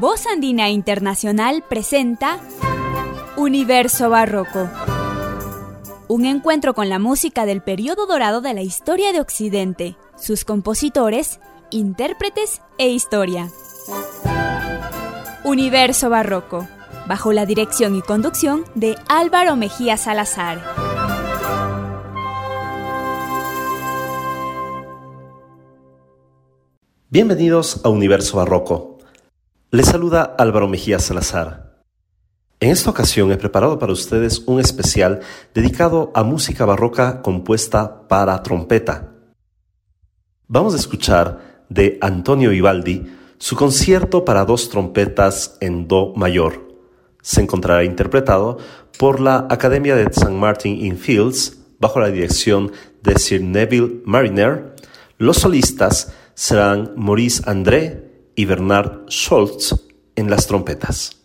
Voz Andina Internacional presenta Universo Barroco. Un encuentro con la música del periodo dorado de la historia de Occidente, sus compositores, intérpretes e historia. Universo Barroco, bajo la dirección y conducción de Álvaro Mejía Salazar. Bienvenidos a Universo Barroco les saluda Álvaro Mejía Salazar. En esta ocasión he preparado para ustedes un especial dedicado a música barroca compuesta para trompeta. Vamos a escuchar de Antonio Vivaldi su concierto para dos trompetas en Do mayor. Se encontrará interpretado por la Academia de St. Martin in Fields bajo la dirección de Sir Neville Mariner. Los solistas serán Maurice André y Bernard Scholz en las trompetas.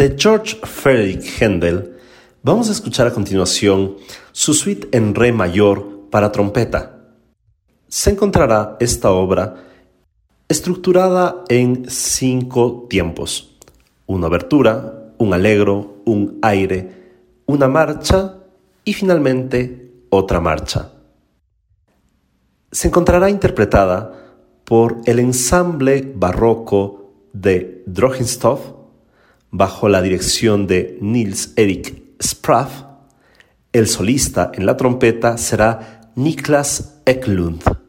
De George Frederick Händel, vamos a escuchar a continuación su suite en re mayor para trompeta. Se encontrará esta obra estructurada en cinco tiempos. Una abertura, un alegro, un aire, una marcha y finalmente otra marcha. Se encontrará interpretada por el ensamble barroco de Drogenstoff bajo la dirección de Niels Erik Spraff. El solista en la trompeta será Niklas Eklund.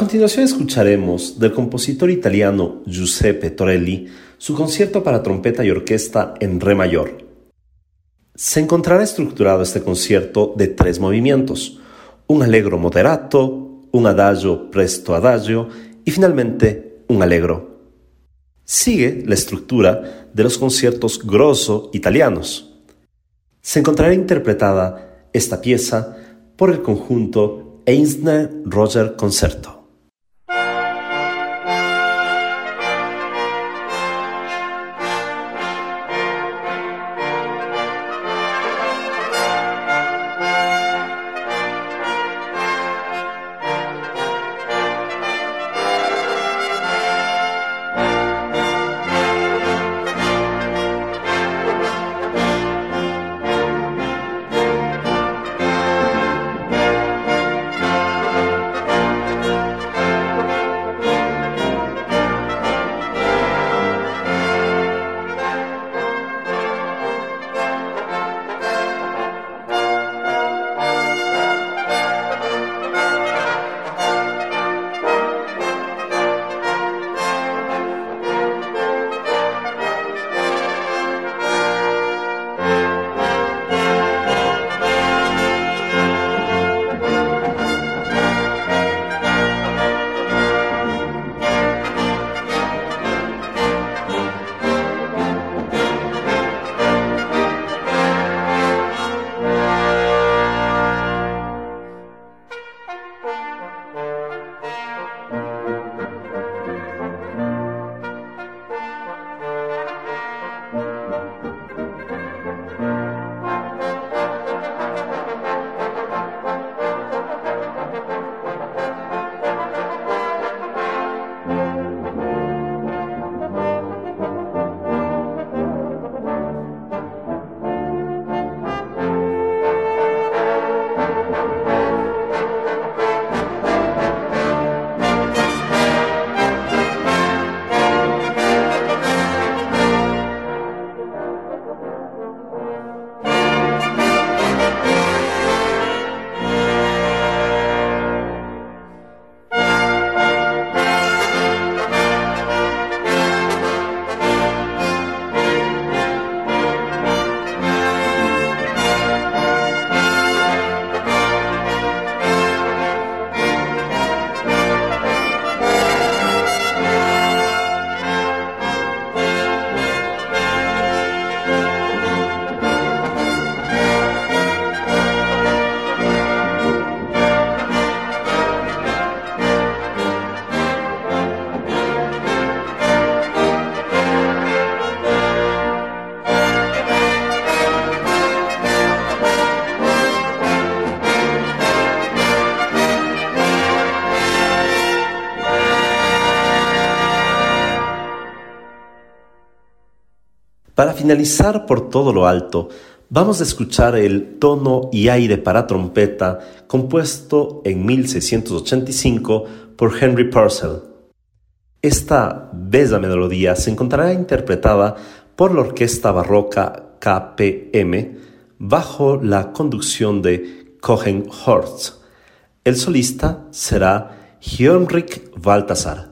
Continuación escucharemos del compositor italiano Giuseppe Torelli su concierto para trompeta y orquesta en re mayor. Se encontrará estructurado este concierto de tres movimientos, un allegro moderato, un adagio presto adagio y finalmente un allegro. Sigue la estructura de los conciertos grosso italianos. Se encontrará interpretada esta pieza por el conjunto Einsner Roger Concerto. Finalizar por todo lo alto, vamos a escuchar el tono y aire para trompeta compuesto en 1685 por Henry Purcell. Esta bella melodía se encontrará interpretada por la Orquesta Barroca KPM bajo la conducción de Cohen Horst. El solista será Heinrich Balthasar.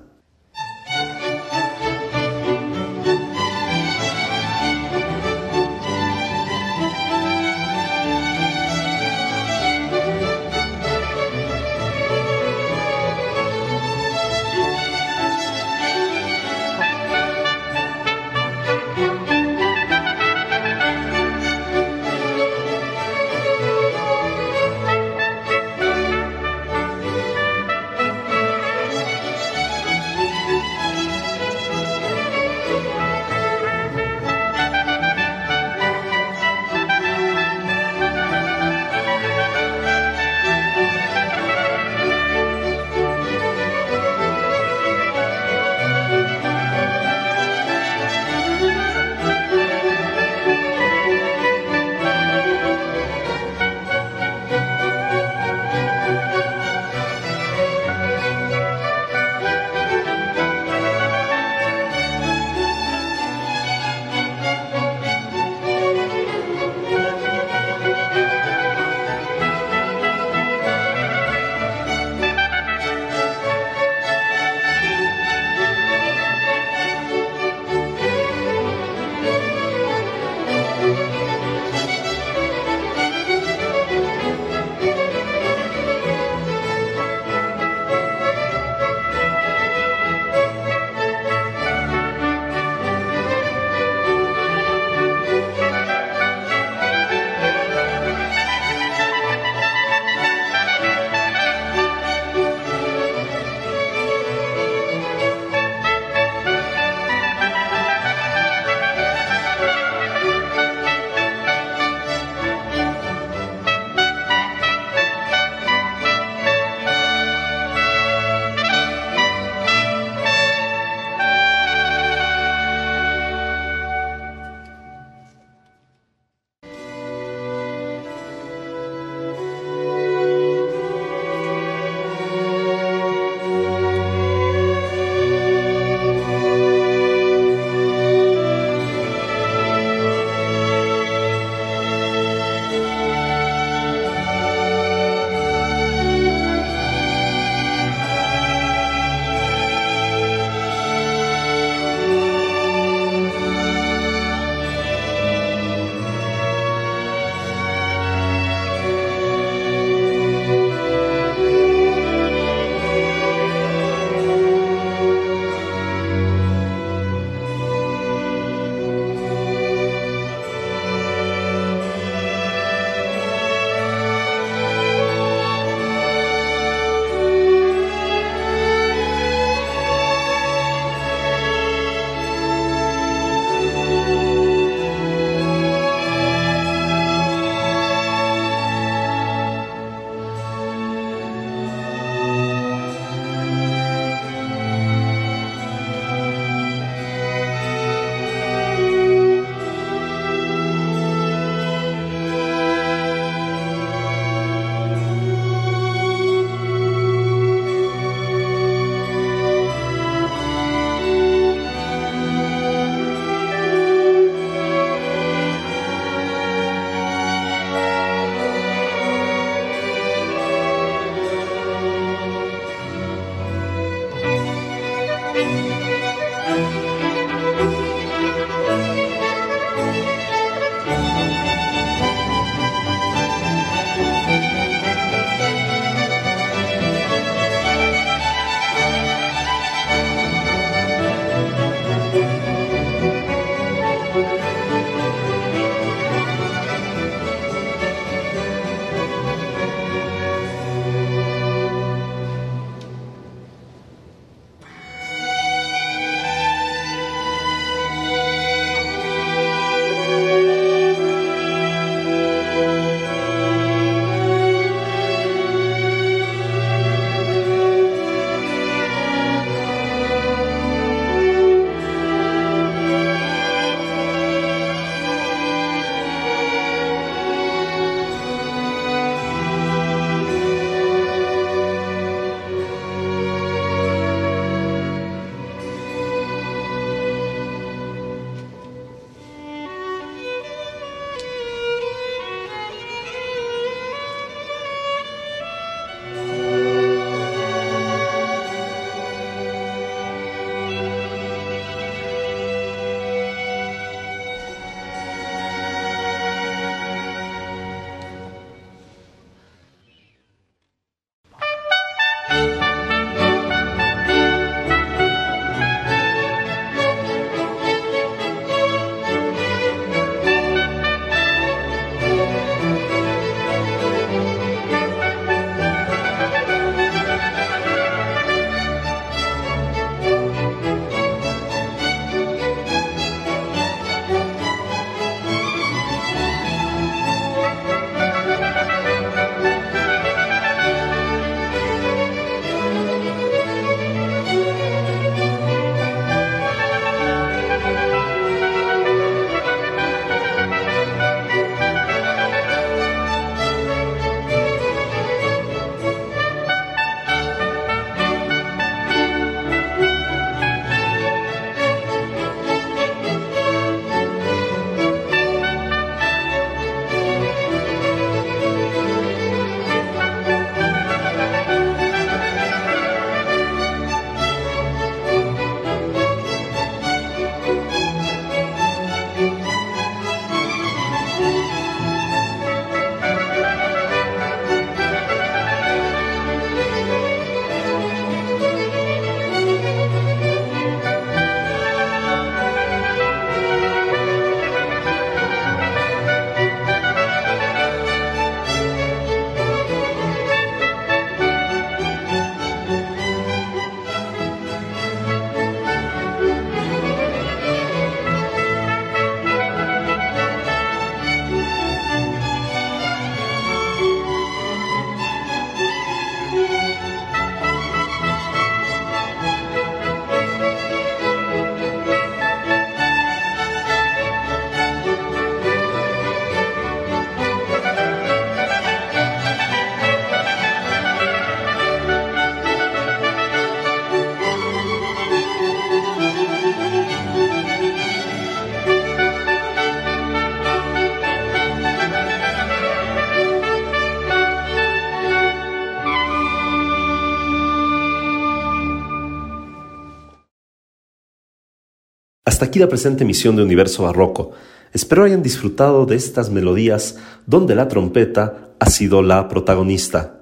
Hasta aquí la presente emisión de Universo Barroco. Espero hayan disfrutado de estas melodías donde la trompeta ha sido la protagonista.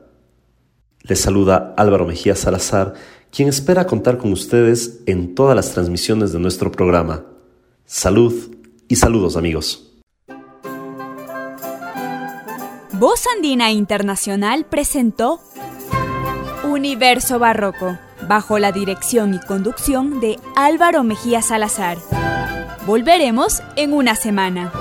Les saluda Álvaro Mejía Salazar, quien espera contar con ustedes en todas las transmisiones de nuestro programa. Salud y saludos amigos. Voz Andina Internacional presentó Universo Barroco, bajo la dirección y conducción de Álvaro Mejía Salazar. Volveremos en una semana.